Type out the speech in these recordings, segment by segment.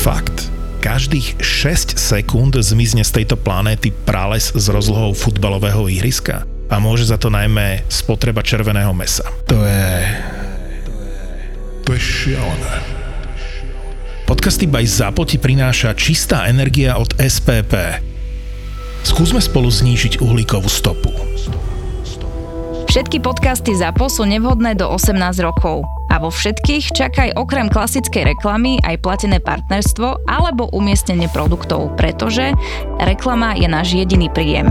Fakt. Každých 6 sekúnd zmizne z tejto planéty prales s rozlohou futbalového ihriska a môže za to najmä spotreba červeného mesa. To je... To je šialené. Podcasty by Zapo ti prináša čistá energia od SPP. Skúsme spolu znížiť uhlíkovú stopu. Všetky podcasty ZAPO sú nevhodné do 18 rokov. Vo všetkých čakaj okrem klasickej reklamy aj platené partnerstvo alebo umiestnenie produktov, pretože reklama je náš jediný príjem.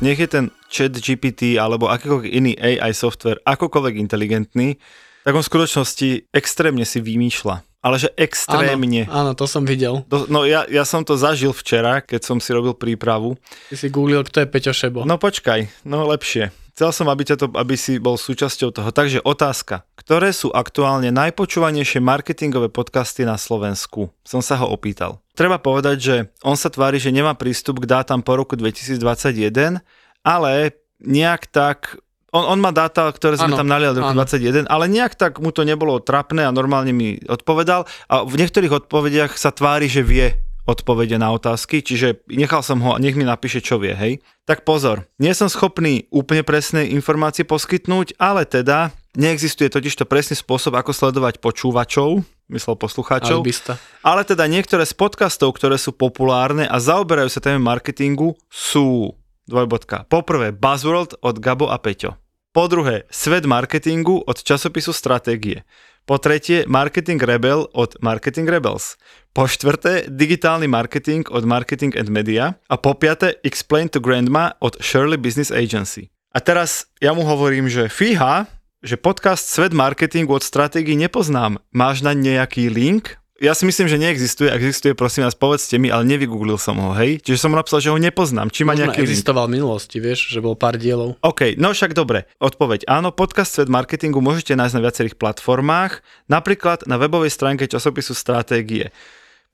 Nech je ten chat GPT alebo akýkoľvek iný AI software akokoľvek inteligentný, tak on v skutočnosti extrémne si vymýšľa. Ale že extrémne. Áno, áno, to som videl. To, no ja, ja som to zažil včera, keď som si robil prípravu. Ty si googlil, kto je Peťo Šebo. No počkaj, no lepšie. Chcel som, aby, to, aby si bol súčasťou toho. Takže otázka. Ktoré sú aktuálne najpočúvanejšie marketingové podcasty na Slovensku? Som sa ho opýtal. Treba povedať, že on sa tvári, že nemá prístup k dátam po roku 2021, ale nejak tak on, on má dáta, ktoré sme ano, tam naliali do roku 21, ale nejak tak mu to nebolo trapné a normálne mi odpovedal a v niektorých odpovediach sa tvári, že vie odpovede na otázky, čiže nechal som ho, nech mi napíše, čo vie, hej. Tak pozor, nie som schopný úplne presné informácie poskytnúť, ale teda neexistuje totiž to presný spôsob, ako sledovať počúvačov, myslel poslucháčov. Albista. Ale teda niektoré z podcastov, ktoré sú populárne a zaoberajú sa téme marketingu, sú dvojbodka. Poprvé Buzzworld od Gabo a Peťo. Po druhé Svet marketingu od časopisu Stratégie. Po tretie Marketing Rebel od Marketing Rebels. Po štvrté Digitálny marketing od Marketing and Media. A po piaté Explain to Grandma od Shirley Business Agency. A teraz ja mu hovorím, že fíha, že podcast Svet marketingu od stratégií nepoznám. Máš na nejaký link? Ja si myslím, že neexistuje. Existuje, prosím vás, povedzte mi, ale nevygooglil som ho, hej? Čiže som mu napísal, že ho nepoznám. Či má nejaký existoval v minulosti, vieš, že bol pár dielov. OK, no však dobre. Odpoveď. Áno, podcast Svet marketingu môžete nájsť na viacerých platformách, napríklad na webovej stránke časopisu Stratégie.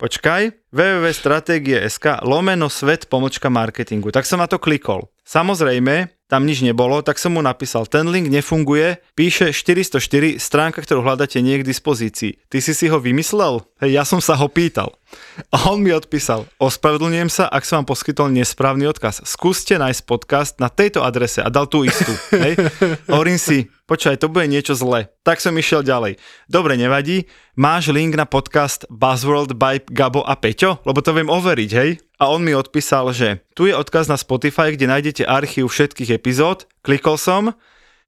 Počkaj, www.strategie.sk lomeno svet pomočka marketingu. Tak som na to klikol. Samozrejme, tam nič nebolo, tak som mu napísal, ten link nefunguje, píše 404, stránka, ktorú hľadáte nie je k dispozícii. Ty si si ho vymyslel? Hej, ja som sa ho pýtal. A on mi odpísal, ospravedlňujem sa, ak som vám poskytol nesprávny odkaz. Skúste nájsť podcast na tejto adrese a dal tú istú. Hej. Hovorím si, počkaj, to bude niečo zle. Tak som išiel ďalej. Dobre, nevadí, máš link na podcast Buzzworld by Gabo a Peťo? Lebo to viem overiť, hej? a on mi odpísal, že tu je odkaz na Spotify, kde nájdete archív všetkých epizód. Klikol som,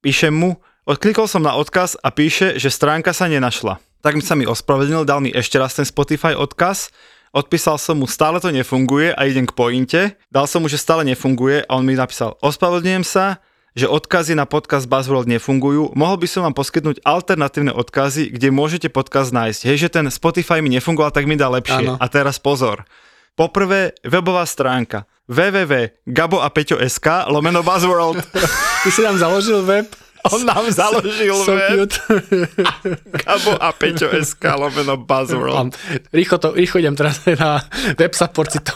píšem mu, odklikol som na odkaz a píše, že stránka sa nenašla. Tak mi sa mi ospravedlnil, dal mi ešte raz ten Spotify odkaz, odpísal som mu, stále to nefunguje a idem k pointe, dal som mu, že stále nefunguje a on mi napísal, ospravedlňujem sa, že odkazy na podcast Buzzworld nefungujú, mohol by som vám poskytnúť alternatívne odkazy, kde môžete podcast nájsť. Hej, že ten Spotify mi nefungoval, tak mi dá lepšie. Ano. A teraz pozor. Poprvé, webová stránka www.gaboapeťo.sk lomeno Buzzworld. Ty si nám založil web? On nám založil so web. Gabo a Peťo SK lomeno Buzzworld. Rýchlo, to, rýchlo idem teraz na web support si to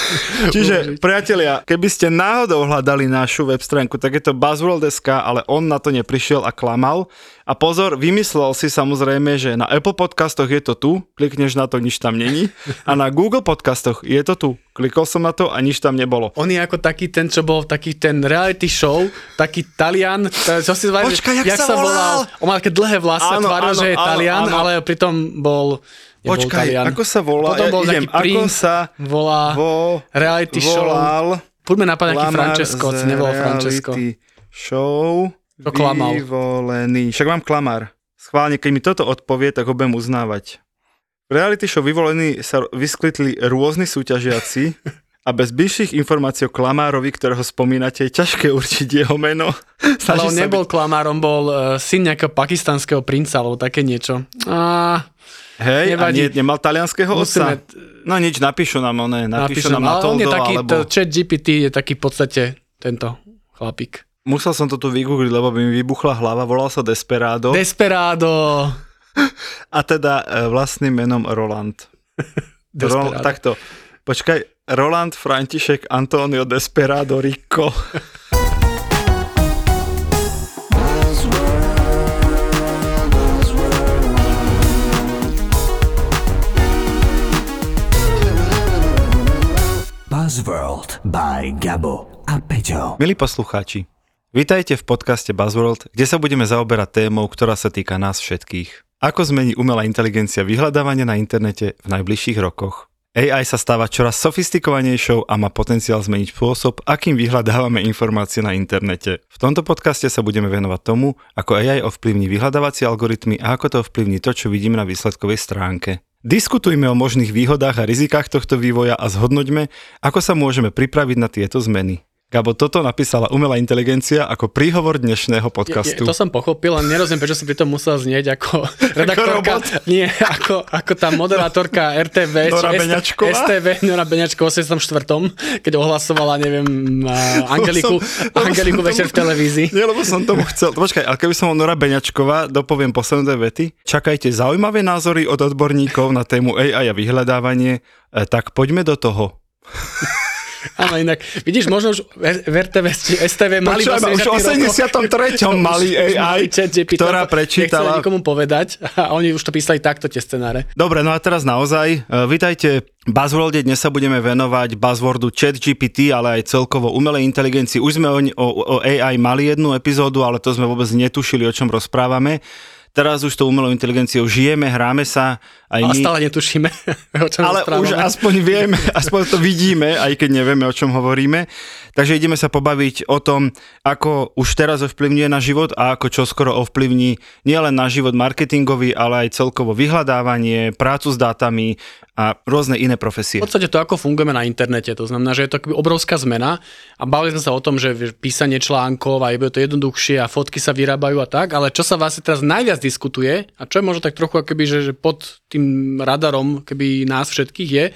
Čiže, priatelia, keby ste náhodou hľadali našu web stránku, tak je to Buzzworld.sk, ale on na to neprišiel a klamal. A pozor, vymyslel si samozrejme, že na Apple podcastoch je to tu, klikneš na to, nič tam není. A na Google podcastoch je to tu. Klikol som na to a nič tam nebolo. On je ako taký ten, čo bol taký ten reality show, taký Talian, čo si zvajú, Počkaj, jak, jak sa volal? volal? On mal také dlhé vlasy a tváril, že je áno, Talian, áno. ale pritom bol Počkaj, Talian. ako sa volá? Potom bol ja idem, ako sa volá vo, reality volal, show. Poďme napadať nejaký Francesco, si nebolo Francesco. show. To klamal. Vyvolený. Však mám klamár. Schválne, keď mi toto odpovie, tak ho budem uznávať. V reality show vyvolený sa vyskytli rôzni súťažiaci a bez bližších informácií o klamárovi, ktorého spomínate, je ťažké určiť jeho meno. Ale on nebol byť... klamárom, bol uh, syn nejakého pakistanského princa, alebo také niečo. A... Hej, nevadí. a nie, nemal talianského Musíme... otca? No nič, napíšu nám one, napíšu, napíšu nám Matoldo, ale on je taký, alebo... chat GPT je taký v podstate tento chlapík. Musel som to tu vygoogliť, lebo by mi vybuchla hlava, volal sa Desperado. Desperado! A teda e, vlastným menom Roland. Ro- takto. Počkaj, Roland František Antonio Desperado Rico. Buzzworld by Gabo a Peťo. Milí poslucháči, vitajte v podcaste Buzzworld, kde sa budeme zaoberať témou, ktorá sa týka nás všetkých. Ako zmení umelá inteligencia vyhľadávanie na internete v najbližších rokoch? AI sa stáva čoraz sofistikovanejšou a má potenciál zmeniť spôsob, akým vyhľadávame informácie na internete. V tomto podcaste sa budeme venovať tomu, ako AI ovplyvní vyhľadávacie algoritmy a ako to ovplyvní to, čo vidíme na výsledkovej stránke. Diskutujme o možných výhodách a rizikách tohto vývoja a zhodnoťme, ako sa môžeme pripraviť na tieto zmeny. Gabo, toto napísala umelá inteligencia ako príhovor dnešného podcastu. Je, je, to som pochopil, len nerozumiem, prečo si pri tom musel znieť ako redaktorka. nie, ako, ako tá moderátorka RTV, Nora Beňačková? STV, Nora Beňačková, 84. keď ohlasovala, neviem, Angeliku, som- Angeliku som večer v tomu- televízii. Nie, lebo som tomu chcel. Počkaj, ale keby som bol Nora Beňačková, dopoviem posledné vety. Čakajte zaujímavé názory od odborníkov na tému AI a vyhľadávanie, e, tak poďme do toho. Áno, inak, vidíš, možno už v RTV, STV mali Počúvaj ma, už v 83. mali AI, ktorá prečítala- nikomu povedať a oni už to písali takto, tie scenáre. Dobre, no a teraz naozaj, e, vítajte Buzzworlde, dnes sa budeme venovať buzzwordu ChatGPT, ale aj celkovo umelej inteligencii. Už sme o, o, o AI mali jednu epizódu, ale to sme vôbec netušili, o čom rozprávame. Teraz už tou umelou inteligenciou žijeme, hráme sa aj Ale my. stále netušíme, o čom ale rozprávame. už aspoň vieme, aspoň to vidíme, aj keď nevieme, o čom hovoríme. Takže ideme sa pobaviť o tom, ako už teraz ovplyvňuje na život a ako čoskoro ovplyvní nielen na život marketingový, ale aj celkovo vyhľadávanie, prácu s dátami a rôzne iné profesie. V podstate to, ako fungujeme na internete, to znamená, že je to obrovská zmena a bavili sme sa o tom, že písanie článkov a je to jednoduchšie a fotky sa vyrábajú a tak, ale čo sa vlastne teraz najviac diskutuje a čo je možno tak trochu akoby, že, že pod tým radarom keby nás všetkých je,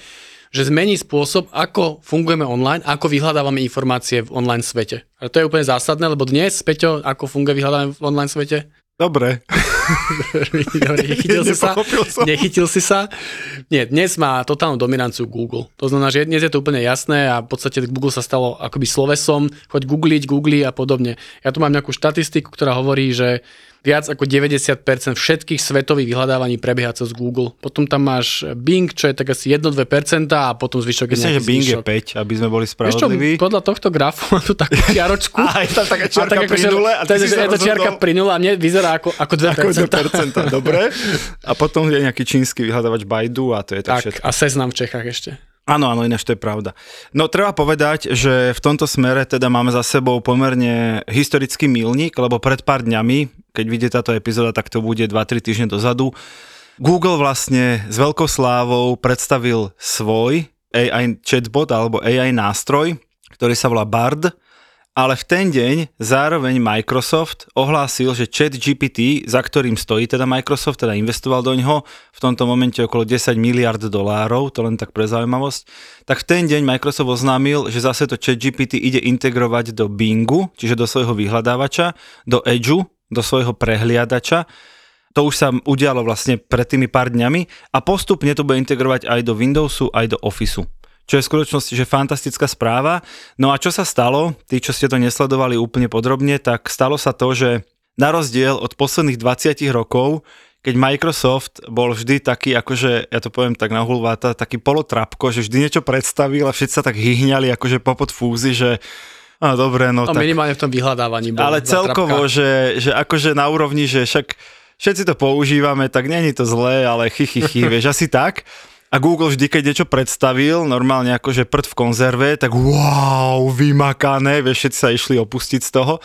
že zmení spôsob, ako fungujeme online, ako vyhľadávame informácie v online svete. A to je úplne zásadné, lebo dnes, Peťo, ako funguje vyhľadávanie v online svete? Dobre. Dobre, nechytil si sa. Som. Nechytil si sa. Nie, dnes má totálnu dominanciu Google. To znamená, že dnes je to úplne jasné a v podstate Google sa stalo akoby slovesom, choď googliť, googli a podobne. Ja tu mám nejakú štatistiku, ktorá hovorí, že viac ako 90% všetkých svetových vyhľadávaní prebieha cez Google. Potom tam máš Bing, čo je tak asi 1-2% a potom zvyšok je Myslím, že Bing je zvyšok. 5, aby sme boli čo, spravodliví. podľa tohto grafu má tu takú čiaročku. A je tam taká čiarka tak pri akože- nule a to ty je, je to čiarka pri nule a mne vyzerá ako, ako 2%. Ako 2%, dobre. A potom je nejaký čínsky vyhľadávač Baidu a to je tak, Tak, všetko. a seznam v Čechách ešte. Áno, áno, ináč to je pravda. No treba povedať, že v tomto smere teda máme za sebou pomerne historický milník, lebo pred pár dňami, keď vidie táto epizóda, tak to bude 2-3 týždne dozadu, Google vlastne s veľkou slávou predstavil svoj AI chatbot alebo AI nástroj, ktorý sa volá Bard, ale v ten deň zároveň Microsoft ohlásil, že chat GPT, za ktorým stojí teda Microsoft, teda investoval do ňoho v tomto momente okolo 10 miliard dolárov, to len tak pre zaujímavosť, tak v ten deň Microsoft oznámil, že zase to chat GPT ide integrovať do Bingu, čiže do svojho vyhľadávača, do Edgeu, do svojho prehliadača, to už sa udialo vlastne pred tými pár dňami a postupne to bude integrovať aj do Windowsu, aj do Officeu čo je v skutočnosti že fantastická správa. No a čo sa stalo, tí, čo ste to nesledovali úplne podrobne, tak stalo sa to, že na rozdiel od posledných 20 rokov, keď Microsoft bol vždy taký, akože, ja to poviem tak na hulváta, taký polotrapko, že vždy niečo predstavil a všetci sa tak hyhňali akože popod fúzy, že a dobre, no No tak... minimálne v tom vyhľadávaní. Ale celkovo, že, že akože na úrovni, že však všetci to používame, tak není to zlé, ale chy, chy, chy, vieš, asi tak. A Google vždy, keď niečo predstavil, normálne akože prd v konzerve, tak wow, vymakané, vieš, všetci sa išli opustiť z toho.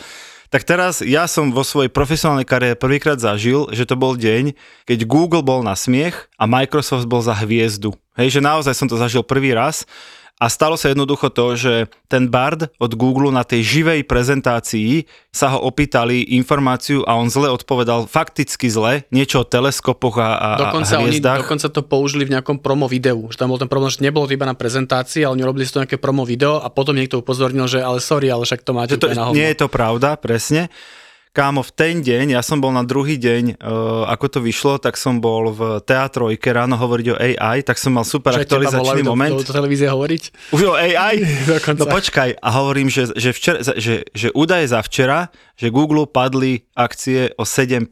Tak teraz ja som vo svojej profesionálnej kariére prvýkrát zažil, že to bol deň, keď Google bol na smiech a Microsoft bol za hviezdu. Hej, že naozaj som to zažil prvý raz a stalo sa jednoducho to, že ten Bard od Google na tej živej prezentácii sa ho opýtali informáciu a on zle odpovedal, fakticky zle, niečo o teleskopoch a, a, Dokonca, a oni, dokonca to použili v nejakom promo videu, že tam bol ten problém, že nebolo to iba na prezentácii, ale oni robili si to nejaké promo video a potom niekto upozornil, že ale sorry, ale však to máte to, na hovno. nie je to pravda, presne. Kámo, v ten deň, ja som bol na druhý deň, uh, ako to vyšlo, tak som bol v teatrojke ráno hovoriť o AI, tak som mal super že aktualizačný volajú do, moment. do, do televízie hovoriť. Už o AI? Dokonca. No počkaj, a hovorím, že, že, včera, že, že údaje za včera, že Google padli akcie o 7%,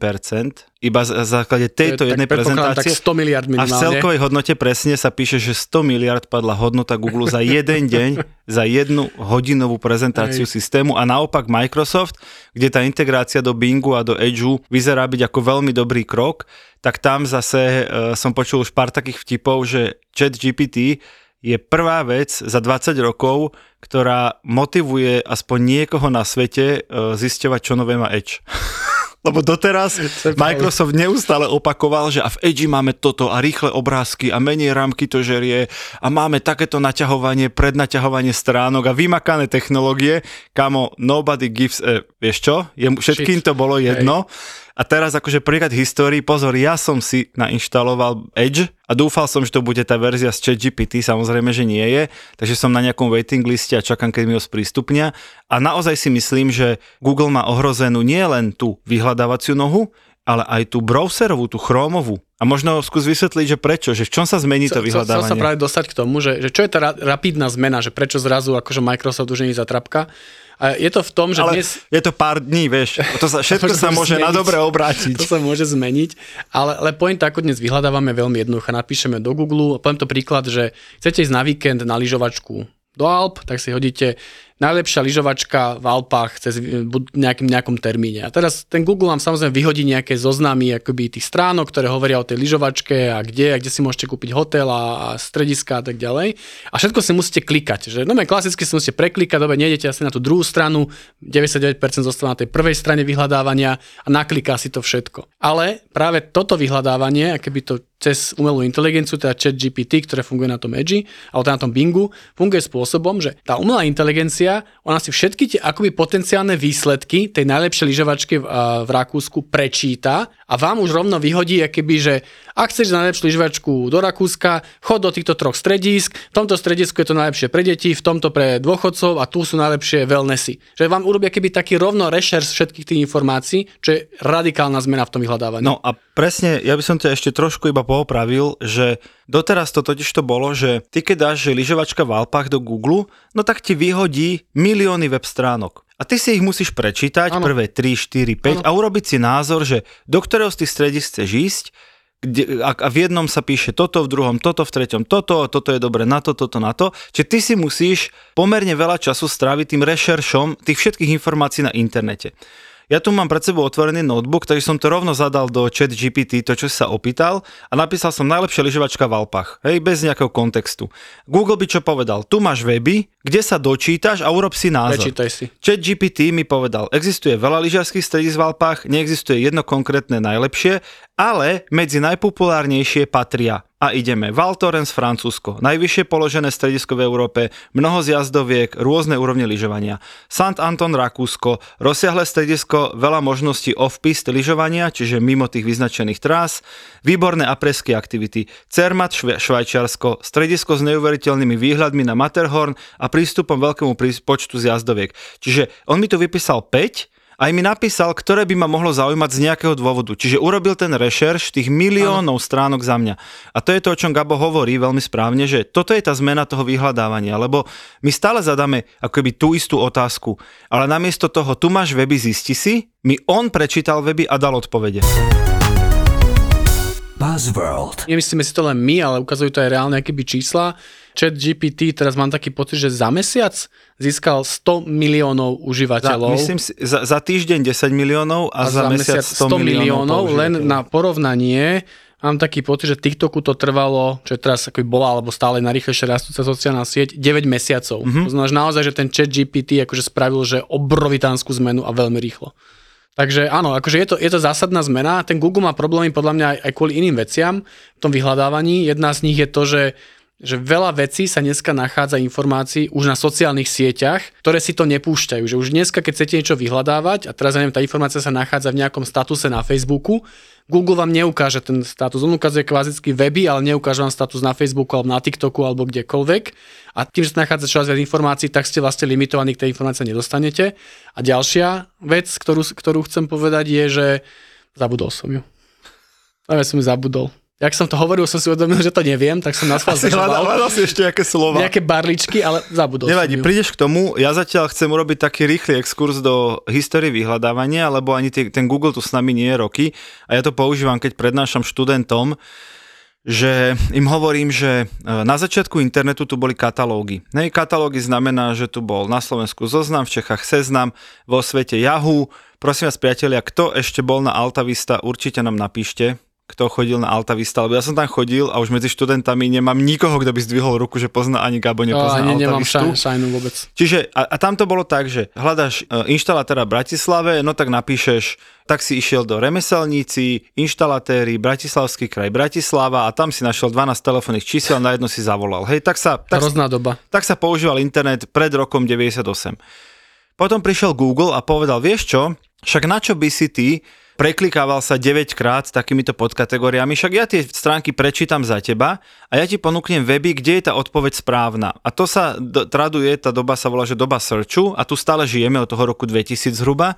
iba za základe tejto To je jednej prezentácie. Tak 100 miliard A v minimálne. celkovej hodnote presne sa píše, že 100 miliard padla hodnota Google za jeden deň, za jednu hodinovú prezentáciu systému a naopak Microsoft, kde tá integrácia do Bingu a do Edgeu vyzerá byť ako veľmi dobrý krok, tak tam zase e, som počul už pár takých vtipov, že chat GPT je prvá vec za 20 rokov, ktorá motivuje aspoň niekoho na svete e, zisťovať, čo nové má Edge. Lebo doteraz Microsoft neustále opakoval, že a v Edge máme toto a rýchle obrázky a menej rámky to žerie a máme takéto naťahovanie, prednaťahovanie stránok a vymakané technológie. Kamo, nobody gives a, vieš čo? Je, všetkým to bolo jedno. A teraz akože v histórii, pozor, ja som si nainštaloval Edge a dúfal som, že to bude tá verzia z ChatGPT, samozrejme, že nie je, takže som na nejakom waiting liste a čakám, keď mi ho sprístupnia. A naozaj si myslím, že Google má ohrozenú nie len tú vyhľadávaciu nohu, ale aj tú browserovú, tú chromovú. A možno skús vysvetliť, že prečo, že v čom sa zmení to Chcel- Chcel vyhľadávanie. sa práve dostať k tomu, že, že čo je tá ra- rapidná zmena, že prečo zrazu akože Microsoft už nie je zatrapka. A je to v tom, že ale dnes... je to pár dní, vieš, to sa, všetko To sa môže môže na zmeniť. dobre obrátiť. To sa môže zmeniť, ale, ale point ako dnes vyhľadávame veľmi jednoducho. Napíšeme do Google, poviem to príklad, že chcete ísť na víkend na lyžovačku do Alp, tak si hodíte najlepšia lyžovačka v Alpách cez bu- nejakým, nejakom termíne. A teraz ten Google vám samozrejme vyhodí nejaké zoznamy akoby tých stránok, ktoré hovoria o tej lyžovačke a kde, a kde si môžete kúpiť hotel a, a strediska a tak ďalej. A všetko si musíte klikať. Že, no klasicky si musíte preklikať, dobre, nejdete asi na tú druhú stranu, 99% zostáva na tej prvej strane vyhľadávania a nakliká si to všetko. Ale práve toto vyhľadávanie, aké by to cez umelú inteligenciu, teda chat GPT, ktoré funguje na tom Edge, alebo teda na tom Bingu, funguje spôsobom, že tá umelá inteligencia, ona si všetky tie akoby potenciálne výsledky tej najlepšej lyžovačky v, v Rakúsku prečíta a vám už rovno vyhodí, akoby, že ak chceš na najlepšiu lyžovačku do Rakúska, chod do týchto troch stredísk, v tomto stredisku je to najlepšie pre deti, v tomto pre dôchodcov a tu sú najlepšie wellnessy. Že vám urobia keby taký rovno rešers všetkých tých informácií, čo je radikálna zmena v tom vyhľadávaní. No a presne, ja by som ťa ešte trošku iba poopravil, že doteraz to totiž to bolo, že ty keď dáš lyžovačka v Alpách do Google, no tak ti vyhodí milióny web stránok. A ty si ich musíš prečítať, Áno. prvé 3, 4, 5 a urobiť si názor, že do ktorého z tých stredisk chceš ísť, kde, a, a v jednom sa píše toto, v druhom toto, v treťom toto, toto je dobre na to, toto na to. Čiže ty si musíš pomerne veľa času stráviť tým rešeršom tých všetkých informácií na internete. Ja tu mám pred sebou otvorený notebook, takže som to rovno zadal do chat GPT, to čo si sa opýtal a napísal som najlepšia lyžovačka v Alpách, hej, bez nejakého kontextu. Google by čo povedal, tu máš weby, kde sa dočítaš a urob si názor. Prečítaj si. Chat GPT mi povedal, existuje veľa lyžiarských stredísk v Alpách, neexistuje jedno konkrétne najlepšie, ale medzi najpopulárnejšie patria a ideme. Val Thorens, Francúzsko, najvyššie položené stredisko v Európe, mnoho zjazdoviek, rôzne úrovne lyžovania. Sant Anton, Rakúsko, rozsiahle stredisko, veľa možností off-piste lyžovania, čiže mimo tých vyznačených trás, výborné apresky aktivity. Cermat, Švajčiarsko, stredisko s neuveriteľnými výhľadmi na Matterhorn a prístupom veľkému počtu zjazdoviek. Čiže on mi tu vypísal 5, aj mi napísal, ktoré by ma mohlo zaujímať z nejakého dôvodu. Čiže urobil ten rešerš tých miliónov stránok za mňa. A to je to, o čom Gabo hovorí veľmi správne, že toto je tá zmena toho vyhľadávania, lebo my stále zadáme akoby tú istú otázku, ale namiesto toho, tu máš weby, zisti si, mi on prečítal weby a dal odpovede. Buzzworld. Nemyslíme si to len my, ale ukazujú to aj reálne akéby čísla. Chat GPT, teraz mám taký pocit, že za mesiac získal 100 miliónov Za, užívateľov. myslím si, za, za týždeň 10 miliónov a, za, mesiac 100, 100 miliónov, len používateľov. na porovnanie mám taký pocit, že TikToku to trvalo, čo je teraz ako bola, alebo stále najrýchlejšie rastúca sociálna sieť, 9 mesiacov. Mhm. Mm-hmm. To znamená, že naozaj, že ten chat GPT akože spravil, že obrovitánsku zmenu a veľmi rýchlo. Takže áno, akože je to, je to zásadná zmena. Ten Google má problémy podľa mňa aj, kvôli iným veciam v tom vyhľadávaní. Jedna z nich je to, že že veľa vecí sa dneska nachádza informácií už na sociálnych sieťach, ktoré si to nepúšťajú. Že už dneska, keď chcete niečo vyhľadávať, a teraz neviem, tá informácia sa nachádza v nejakom statuse na Facebooku, Google vám neukáže ten status. On ukazuje klasicky weby, ale neukáže vám status na Facebooku alebo na TikToku alebo kdekoľvek. A tým, že sa nachádza čoraz viac informácií, tak ste vlastne limitovaní k tej informácii nedostanete. A ďalšia vec, ktorú, ktorú chcem povedať, je, že zabudol som ju. Ale som ju zabudol. Jak som to hovoril, som si uvedomil, že to neviem, tak som na schvál Si hľadal, hľadal si ešte nejaké slova. Nejaké barličky, ale zabudol Nevadí, som ju. prídeš k tomu, ja zatiaľ chcem urobiť taký rýchly exkurs do histórie vyhľadávania, lebo ani tie, ten Google tu s nami nie je roky a ja to používam, keď prednášam študentom, že im hovorím, že e, na začiatku internetu tu boli katalógy. Nej, katalógy znamená, že tu bol na Slovensku zoznam, v Čechách seznam, vo svete Yahoo. Prosím vás, priatelia, kto ešte bol na Altavista, určite nám napíšte, kto chodil na Altavista, lebo ja som tam chodil a už medzi študentami nemám nikoho, kto by zdvihol ruku, že pozná ani Gabo No, nepozná ani nemám Altavistu. šaj, šajnu vôbec. Čiže a, a tam to bolo tak, že hľadáš e, inštalatéra v Bratislave, no tak napíšeš, tak si išiel do remeselníci, inštalatéri, Bratislavský kraj Bratislava a tam si našiel 12 telefónnych čísel, na jedno si zavolal. Hej, tak sa, tak, Hrozná doba. tak sa používal internet pred rokom 98. Potom prišiel Google a povedal, vieš čo, však na čo by si ty preklikával sa 9 krát s takýmito podkategóriami, však ja tie stránky prečítam za teba a ja ti ponúknem weby, kde je tá odpoveď správna. A to sa d- traduje, tá doba sa volá, že doba searchu a tu stále žijeme od toho roku 2000 zhruba.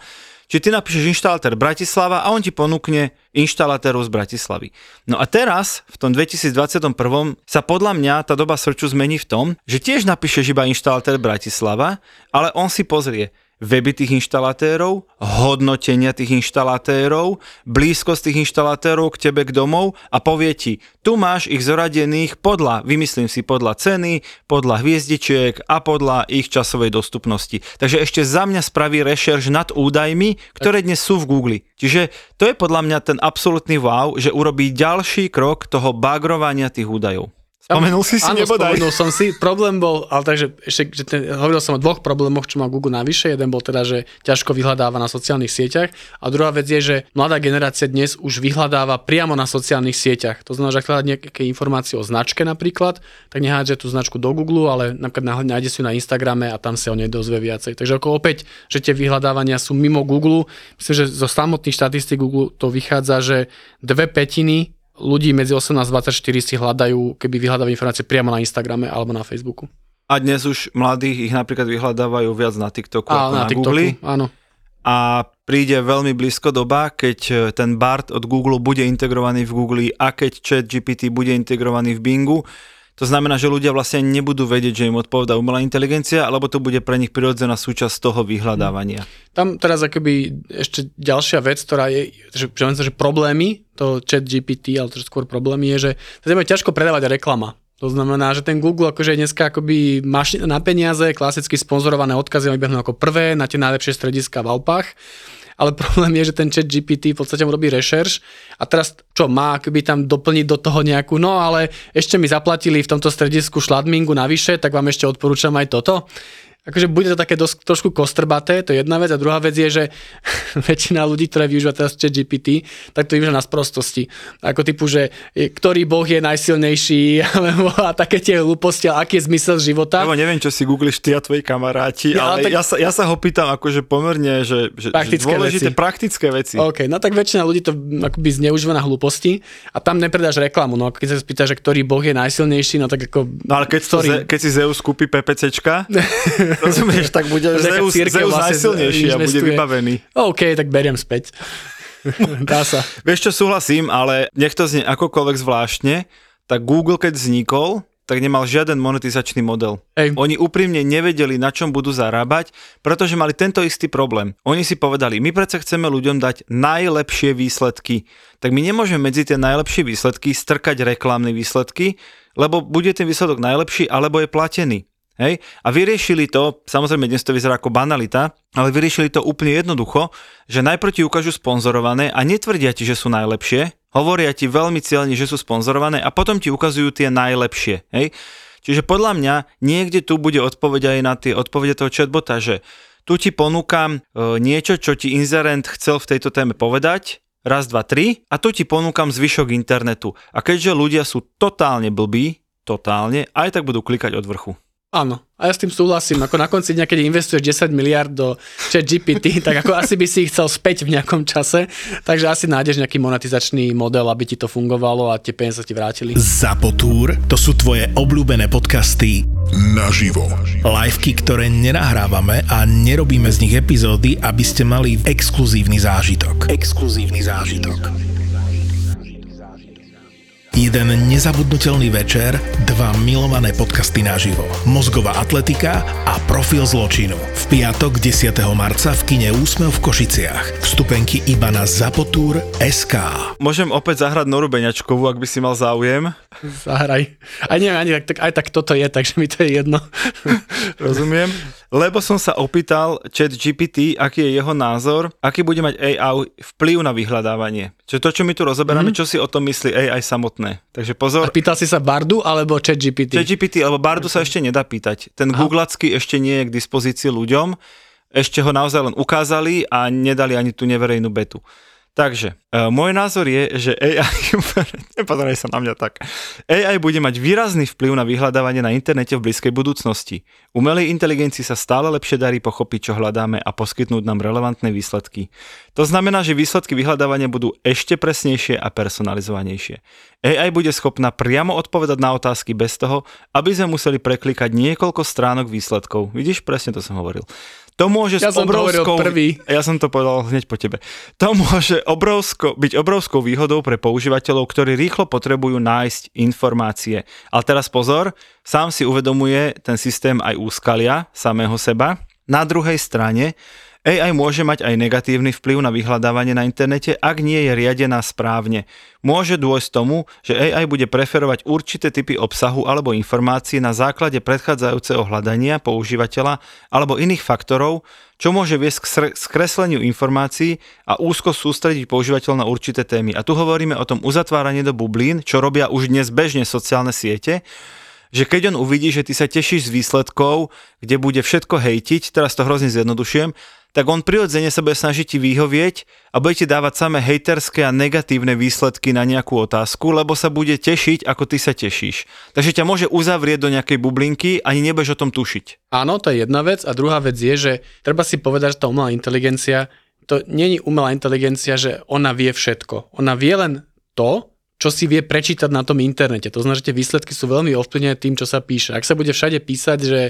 Čiže ty napíšeš inštalatér Bratislava a on ti ponúkne inštalatérov z Bratislavy. No a teraz, v tom 2021. sa podľa mňa tá doba searchu zmení v tom, že tiež napíšeš iba inštalatér Bratislava, ale on si pozrie weby tých inštalatérov, hodnotenia tých inštalatérov, blízkosť tých inštalatérov k tebe k domov a povie ti, tu máš ich zoradených podľa, vymyslím si, podľa ceny, podľa hviezdičiek a podľa ich časovej dostupnosti. Takže ešte za mňa spraví rešerš nad údajmi, ktoré dnes sú v Google. Čiže to je podľa mňa ten absolútny wow, že urobí ďalší krok toho bagrovania tých údajov. Spomenul si si Áno, nebodaj? spomenul som si. Problém bol, ale takže ešte, že ten, hovoril som o dvoch problémoch, čo má Google navyše. Jeden bol teda, že ťažko vyhľadáva na sociálnych sieťach. A druhá vec je, že mladá generácia dnes už vyhľadáva priamo na sociálnych sieťach. To znamená, že ak hľadá nejaké informácie o značke napríklad, tak nehádže tú značku do Google, ale napríklad nájde si ju na Instagrame a tam sa o nej dozvie viacej. Takže ako opäť, že tie vyhľadávania sú mimo Google. Myslím, že zo samotných štatistík Google to vychádza, že dve petiny ľudí medzi 18 a 24 si hľadajú, keby vyhľadávajú informácie priamo na Instagrame alebo na Facebooku. A dnes už mladých ich napríklad vyhľadávajú viac na TikToku A ako na na, TikToku, Google. áno. A príde veľmi blízko doba, keď e, ten BART od Google bude integrovaný v Google a keď chat GPT bude integrovaný v Bingu. To znamená, že ľudia vlastne nebudú vedieť, že im odpovedá umelá inteligencia, alebo to bude pre nich prirodzená súčasť toho vyhľadávania. Tam teraz akoby ešte ďalšia vec, ktorá je, že, že, že problémy, to chat GPT, ale to skôr problémy je, že to je ťažko predávať reklama. To znamená, že ten Google akože je dneska akoby mašina na peniaze, klasicky sponzorované odkazy vybehnú ako prvé na tie najlepšie strediska v Alpách. Ale problém je, že ten chat GPT v podstate mu robí rešerš a teraz čo má akoby tam doplniť do toho nejakú, no ale ešte mi zaplatili v tomto stredisku šladmingu navyše, tak vám ešte odporúčam aj toto. Akože bude to také dosť, trošku kostrbaté, to je jedna vec. A druhá vec je, že väčšina ľudí, ktoré využíva teraz chat GPT, tak to využíva na sprostosti. Ako typu, že ktorý boh je najsilnejší, alebo a také tie hlúposti, ale aký je zmysel života. Lebo neviem, čo si googliš ty a tvoji kamaráti, Ja, ale tak- ja, sa, ja sa ho pýtam akože pomerne, že, že, že Praktické dôležité veci. praktické veci. OK, no tak väčšina ľudí to akoby zneužíva na hlúposti a tam nepredáš reklamu. No keď sa spýta, že ktorý boh je najsilnejší, no tak ako... No ale keď, to, Sorry. Ze, keď si Zeus kúpi PPCčka, rozumieš, tak bude Zeus, Zeus vlastne najsilnejší a bude vybavený. OK, tak beriem späť. Dá sa. Vieš čo, súhlasím, ale nech to znie akokoľvek zvláštne, tak Google keď vznikol, tak nemal žiaden monetizačný model. Hej. Oni úprimne nevedeli, na čom budú zarábať, pretože mali tento istý problém. Oni si povedali, my predsa chceme ľuďom dať najlepšie výsledky, tak my nemôžeme medzi tie najlepšie výsledky strkať reklamné výsledky, lebo bude ten výsledok najlepší, alebo je platený. Hej? A vyriešili to, samozrejme dnes to vyzerá ako banalita, ale vyriešili to úplne jednoducho, že najprv ti ukážu sponzorované a netvrdia ti, že sú najlepšie, hovoria ti veľmi cieľne, že sú sponzorované a potom ti ukazujú tie najlepšie. Hej? Čiže podľa mňa niekde tu bude odpoveď aj na tie odpovede toho chatbota, že tu ti ponúkam e, niečo, čo ti inzerent chcel v tejto téme povedať, raz, dva, tri, a tu ti ponúkam zvyšok internetu. A keďže ľudia sú totálne blbí, totálne, aj tak budú klikať od vrchu. Áno, a ja s tým súhlasím. Ako na konci dňa, keď investuješ 10 miliard do chat GPT, tak ako asi by si ich chcel späť v nejakom čase, takže asi nájdeš nejaký monetizačný model, aby ti to fungovalo a tie peniaze ti vrátili. Zapotúr, to sú tvoje obľúbené podcasty naživo. liveky, ktoré nenahrávame a nerobíme z nich epizódy, aby ste mali exkluzívny zážitok. Exkluzívny zážitok. Jeden nezabudnutelný večer, dva milované podcasty naživo. Mozgová atletika a profil zločinu. V piatok 10. marca v kine Úsmev v Košiciach. Vstupenky iba na Zapotúr SK. Môžem opäť zahrať Noru Beňačkovú, ak by si mal záujem. Zahraj. Aj neviem, ani tak, tak, aj tak toto je, takže mi to je jedno. Rozumiem. Lebo som sa opýtal chat GPT, aký je jeho názor, aký bude mať AI vplyv na vyhľadávanie. Čiže to, čo my tu rozoberáme, mm-hmm. čo si o tom myslí AI samotné. Takže pozor. A pýtal si sa Bardu alebo chat GPT? Chat GPT, lebo Bardu sa ešte nedá pýtať. Ten Aha. googlacký ešte nie je k dispozícii ľuďom. Ešte ho naozaj len ukázali a nedali ani tú neverejnú betu. Takže, e, môj názor je, že AI, nepozeraj sa na mňa tak, AI bude mať výrazný vplyv na vyhľadávanie na internete v blízkej budúcnosti. Umelej inteligencii sa stále lepšie darí pochopiť, čo hľadáme a poskytnúť nám relevantné výsledky. To znamená, že výsledky vyhľadávania budú ešte presnejšie a personalizovanejšie. AI bude schopná priamo odpovedať na otázky bez toho, aby sme museli preklikať niekoľko stránok výsledkov. Vidíš, presne to som hovoril. To môže ja s obrovskou... prvý. Ja som to povedal hneď po tebe. To môže obrovsko, byť obrovskou výhodou pre používateľov, ktorí rýchlo potrebujú nájsť informácie. Ale teraz pozor, sám si uvedomuje ten systém aj úskalia samého seba. Na druhej strane AI môže mať aj negatívny vplyv na vyhľadávanie na internete, ak nie je riadená správne. Môže dôjsť tomu, že AI bude preferovať určité typy obsahu alebo informácií na základe predchádzajúceho hľadania používateľa alebo iných faktorov, čo môže viesť k skresleniu informácií a úzko sústrediť používateľ na určité témy. A tu hovoríme o tom uzatváraní do bublín, čo robia už dnes bežne sociálne siete, že keď on uvidí, že ty sa tešíš z výsledkov, kde bude všetko hejtiť, teraz to hrozne zjednodušujem, tak on prirodzene sa bude snažiť ti vyhovieť a bude ti dávať samé hejterské a negatívne výsledky na nejakú otázku, lebo sa bude tešiť, ako ty sa tešíš. Takže ťa môže uzavrieť do nejakej bublinky, ani nebudeš o tom tušiť. Áno, to je jedna vec. A druhá vec je, že treba si povedať, že tá umelá inteligencia, to není umelá inteligencia, že ona vie všetko. Ona vie len to, čo si vie prečítať na tom internete. To znamená, že tie výsledky sú veľmi ovplyvnené tým, čo sa píše. Ak sa bude všade písať, že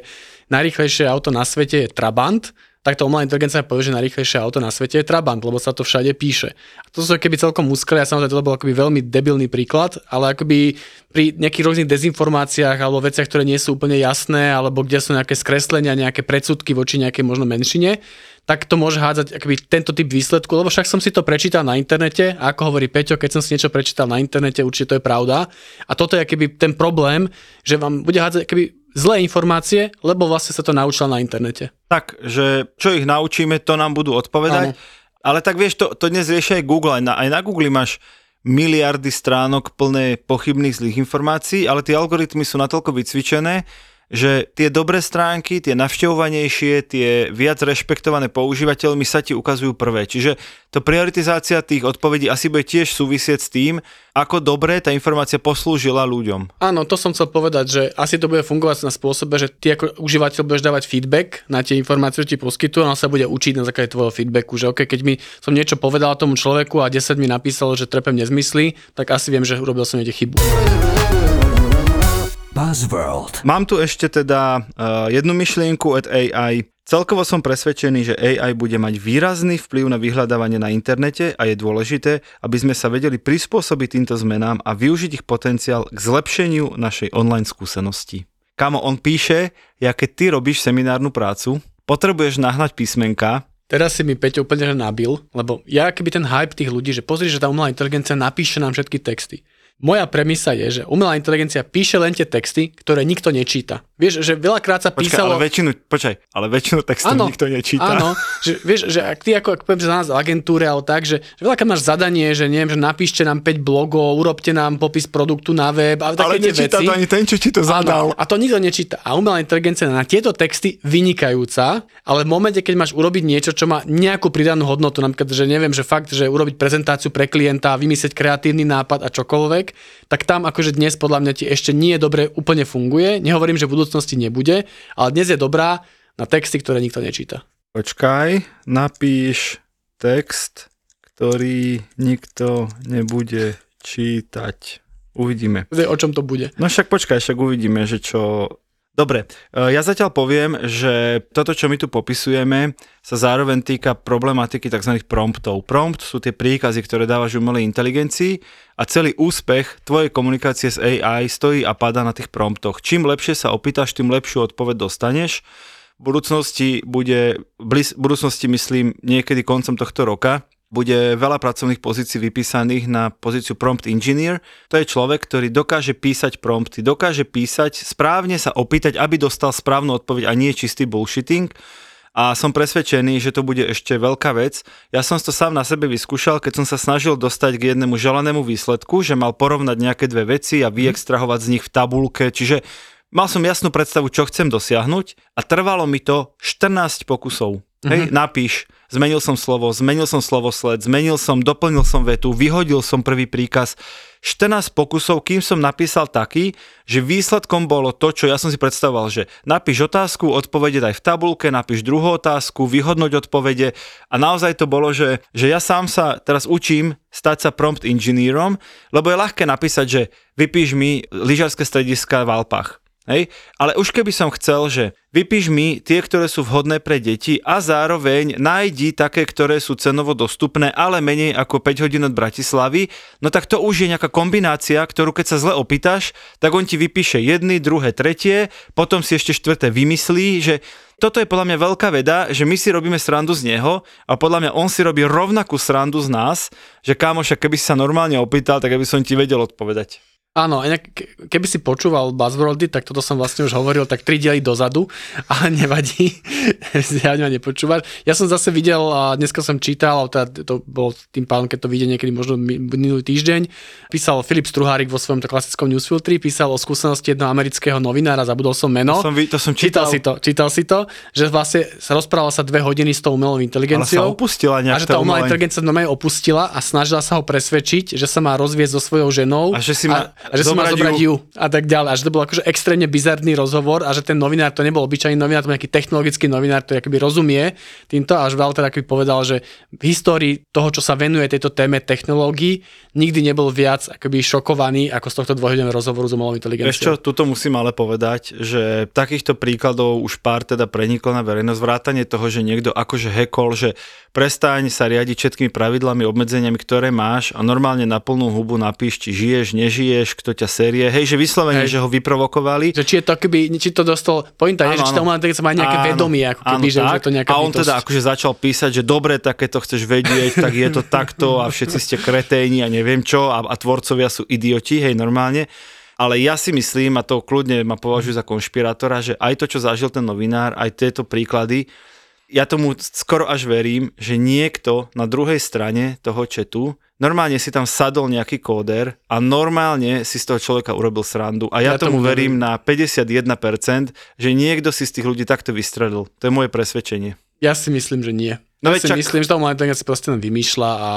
najrýchlejšie auto na svete je Trabant, tak to umelá inteligencia povie, že najrýchlejšie auto na svete je Trabant, lebo sa to všade píše. A to sú keby celkom úskali, a samozrejme to bol akoby veľmi debilný príklad, ale akoby pri nejakých rôznych dezinformáciách alebo veciach, ktoré nie sú úplne jasné, alebo kde sú nejaké skreslenia, nejaké predsudky voči nejakej možno menšine, tak to môže hádzať akoby tento typ výsledku, lebo však som si to prečítal na internete a ako hovorí Peťo, keď som si niečo prečítal na internete, určite to je pravda. A toto je akoby ten problém, že vám bude hádzať akoby zlé informácie, lebo vlastne sa to naučil na internete. Tak, že čo ich naučíme, to nám budú odpovedať. Áno. Ale tak vieš, to, to dnes riešia aj Google. Aj na, aj na Google máš miliardy stránok plné pochybných zlých informácií, ale tie algoritmy sú natoľko vycvičené, že tie dobré stránky, tie navštevovanejšie, tie viac rešpektované používateľmi sa ti ukazujú prvé. Čiže to prioritizácia tých odpovedí asi bude tiež súvisieť s tým, ako dobre tá informácia poslúžila ľuďom. Áno, to som chcel povedať, že asi to bude fungovať na spôsobe, že ty ako užívateľ budeš dávať feedback na tie informácie, čo ti poskytujú a on sa bude učiť na základe tvojho feedbacku, že okay, keď mi som niečo povedal tomu človeku a 10 mi napísalo, že trepem nezmysly, tak asi viem, že urobil som niekde chybu. Buzzworld. Mám tu ešte teda uh, jednu myšlienku od AI. Celkovo som presvedčený, že AI bude mať výrazný vplyv na vyhľadávanie na internete a je dôležité, aby sme sa vedeli prispôsobiť týmto zmenám a využiť ich potenciál k zlepšeniu našej online skúsenosti. Kamo on píše, ja keď ty robíš seminárnu prácu, potrebuješ nahnať písmenka, Teraz si mi Peťo úplne nabil, lebo ja keby ten hype tých ľudí, že pozri, že tá umelá inteligencia napíše nám všetky texty. Moja premisa je, že umelá inteligencia píše len tie texty, ktoré nikto nečíta. Vieš, že veľakrát sa počkaj, písalo... ale väčšinu, počkaj, ale väčšinu textov áno, nikto nečíta. Áno, že, vieš, že ak ty ako, ak poviem, za nás v agentúre, ale tak, že, že veľakrát máš zadanie, že neviem, že napíšte nám 5 blogov, urobte nám popis produktu na web a také ale tie nečíta veci. to ani ten, čo ti to zadal. Áno, a to nikto nečíta. A umelá inteligencia na tieto texty vynikajúca, ale v momente, keď máš urobiť niečo, čo má nejakú pridanú hodnotu, napríklad, že neviem, že fakt, že urobiť prezentáciu pre klienta, vymyslieť kreatívny nápad a čokoľvek, tak tam akože dnes podľa mňa ti ešte nie je dobre úplne funguje. Nehovorím, že v budúcnosti nebude, ale dnes je dobrá na texty, ktoré nikto nečíta. Počkaj, napíš text, ktorý nikto nebude čítať. Uvidíme. O čom to bude? No však počkaj, však uvidíme, že čo... Dobre, e, ja zatiaľ poviem, že toto, čo my tu popisujeme, sa zároveň týka problematiky tzv. promptov. Prompt sú tie príkazy, ktoré dávaš umelej inteligencii a celý úspech tvojej komunikácie s AI stojí a padá na tých promptoch. Čím lepšie sa opýtaš, tým lepšiu odpoveď dostaneš. V budúcnosti bude, v budúcnosti myslím niekedy koncom tohto roka, bude veľa pracovných pozícií vypísaných na pozíciu prompt engineer. To je človek, ktorý dokáže písať prompty, dokáže písať, správne sa opýtať, aby dostal správnu odpoveď a nie čistý bullshitting. A som presvedčený, že to bude ešte veľká vec. Ja som to sám na sebe vyskúšal, keď som sa snažil dostať k jednému želanému výsledku, že mal porovnať nejaké dve veci a vyextrahovať z nich v tabulke. Čiže mal som jasnú predstavu, čo chcem dosiahnuť a trvalo mi to 14 pokusov. Hej, mm-hmm. napíš, zmenil som slovo, zmenil som slovosled, zmenil som, doplnil som vetu, vyhodil som prvý príkaz. 14 pokusov, kým som napísal taký, že výsledkom bolo to, čo ja som si predstavoval, že napíš otázku, odpovede daj v tabulke, napíš druhú otázku, vyhodnoť odpovede a naozaj to bolo, že, že ja sám sa teraz učím stať sa prompt inžinierom, lebo je ľahké napísať, že vypíš mi lyžarské strediska v Alpách Hej? Ale už keby som chcel, že vypíš mi tie, ktoré sú vhodné pre deti a zároveň nájdi také, ktoré sú cenovo dostupné, ale menej ako 5 hodín od Bratislavy, no tak to už je nejaká kombinácia, ktorú keď sa zle opýtaš, tak on ti vypíše jedny, druhé, tretie, potom si ešte štvrté vymyslí, že toto je podľa mňa veľká veda, že my si robíme srandu z neho a podľa mňa on si robí rovnakú srandu z nás, že kámoša, keby si sa normálne opýtal, tak aby som ti vedel odpovedať. Áno, keby si počúval Buzzworldy, tak toto som vlastne už hovoril tak tri diely dozadu, ale nevadí, ja ma nepočúvaš. Ja som zase videl, a dneska som čítal, teda to bolo tým pádom, keď to vyjde niekedy možno minulý týždeň, písal Filip Struhárik vo svojom klasickom newsfiltri, písal o skúsenosti jednoho amerického novinára, zabudol som meno. To som, to som čítal. čítal. si to, čítal si to, že vlastne sa rozprával sa dve hodiny s tou umelou inteligenciou. Ale sa opustila A že tá umelá inteligencia normálne opustila a snažila sa ho presvedčiť, že sa má rozviesť so svojou ženou. A že si ma... a, a že si má zobrať ju a tak ďalej. A že to bol akože extrémne bizarný rozhovor a že ten novinár to nebol obyčajný novinár, to bol nejaký technologický novinár, ktorý akoby rozumie týmto a až veľa teda povedal, že v histórii toho, čo sa venuje tejto téme technológií, nikdy nebol viac akoby šokovaný ako z tohto dvojhodinového rozhovoru s umelou inteligenciou. Vieš čo, tuto musím ale povedať, že takýchto príkladov už pár teda preniklo na verejnosť. Vrátanie toho, že niekto akože hekol, že prestaň sa riadiť všetkými pravidlami, obmedzeniami, ktoré máš a normálne na plnú hubu napíš, či žiješ, nežiješ, kto ťa série, hej, že vyslovene, hej. že ho vyprovokovali. Že či je to keby, či to dostal, pointa je, že či to má, má nejaké áno, vedomie, ako keby, áno, že tak. už je to nejaká A on bytosť. teda akože začal písať, že dobre, tak keď to chceš vedieť, tak je to takto a všetci ste kreténi a neviem čo a, a tvorcovia sú idioti, hej, normálne. Ale ja si myslím, a to kľudne ma považujú za konšpirátora, že aj to, čo zažil ten novinár, aj tieto príklady, ja tomu skoro až verím, že niekto na druhej strane toho četu normálne si tam sadol nejaký kóder a normálne si z toho človeka urobil srandu. A ja, ja tomu verím na 51%, že niekto si z tých ľudí takto vystredil. To je moje presvedčenie. Ja si myslím, že nie. No ja si čak... myslím, že to len si proste len vymýšľa a,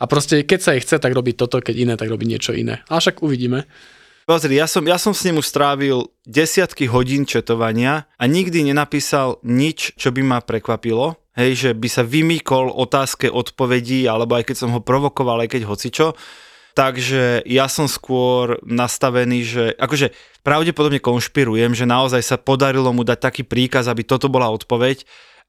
a proste keď sa jej chce, tak robí toto, keď iné, tak robí niečo iné. A však uvidíme. Pozri, ja som, ja som s ním už strávil desiatky hodín četovania a nikdy nenapísal nič, čo by ma prekvapilo. Hej, že by sa vymýkol otázke odpovedí, alebo aj keď som ho provokoval, aj keď hocičo. Takže ja som skôr nastavený, že akože pravdepodobne konšpirujem, že naozaj sa podarilo mu dať taký príkaz, aby toto bola odpoveď,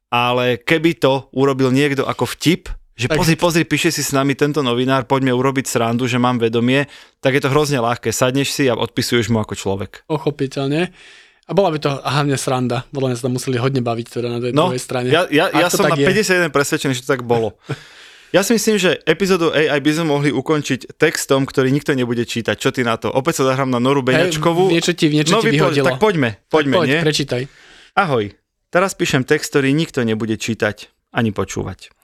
ale keby to urobil niekto ako vtip, že tak... pozri, pozri, píše si s nami tento novinár, poďme urobiť srandu, že mám vedomie, tak je to hrozne ľahké. Sadneš si a odpisuješ mu ako človek. Pochopiteľne. A bola by to hlavne sranda. Podľa mňa sa tam museli hodne baviť teda na tej no, druhej strane. Ja, ja, ja som na 51 presvedčený, že to tak bolo. Ja si myslím, že epizódu AI by sme mohli ukončiť textom, ktorý nikto nebude čítať. Čo ty na to? Opäť sa zahrám na Noru Beňačkovú. Hey, niečo ti, niečo no, ti vyhodilo. Tak poďme, poďme, poď, nie? prečítaj. Ahoj, teraz píšem text, ktorý nikto nebude čítať ani počúvať.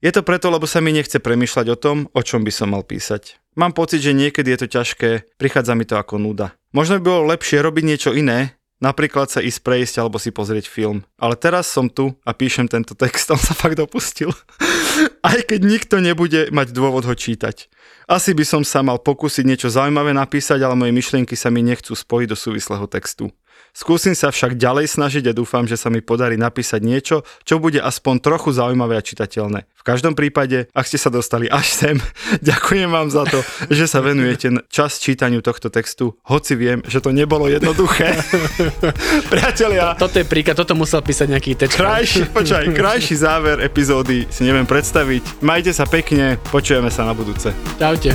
Je to preto, lebo sa mi nechce premyšľať o tom, o čom by som mal písať. Mám pocit, že niekedy je to ťažké, prichádza mi to ako nuda. Možno by bolo lepšie robiť niečo iné, napríklad sa ísť prejsť alebo si pozrieť film. Ale teraz som tu a píšem tento text, on sa fakt dopustil. Aj keď nikto nebude mať dôvod ho čítať. Asi by som sa mal pokúsiť niečo zaujímavé napísať, ale moje myšlienky sa mi nechcú spojiť do súvislého textu. Skúsim sa však ďalej snažiť a dúfam, že sa mi podarí napísať niečo, čo bude aspoň trochu zaujímavé a čitateľné. V každom prípade, ak ste sa dostali až sem, ďakujem vám za to, že sa venujete čas čítaniu tohto textu, hoci viem, že to nebolo jednoduché. Priatelia, Toto je príklad, toto musel písať nejaký text. krajší, počkaj, krajší záver epizódy si neviem predstaviť. Majte sa pekne, počujeme sa na budúce. Čaute.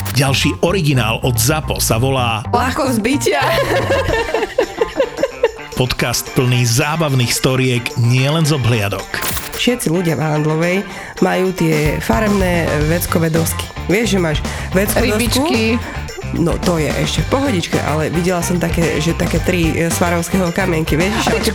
Ďalší originál od ZAPO sa volá Ľahko zbytia. podcast plný zábavných storiek nielen z obhliadok. Všetci ľudia v Handlovej majú tie farebné veckové dosky. Vieš, že máš veckové Rybičky. No to je ešte v pohodičke, ale videla som také, že také tri e, svarovského kamienky, vieš? Že,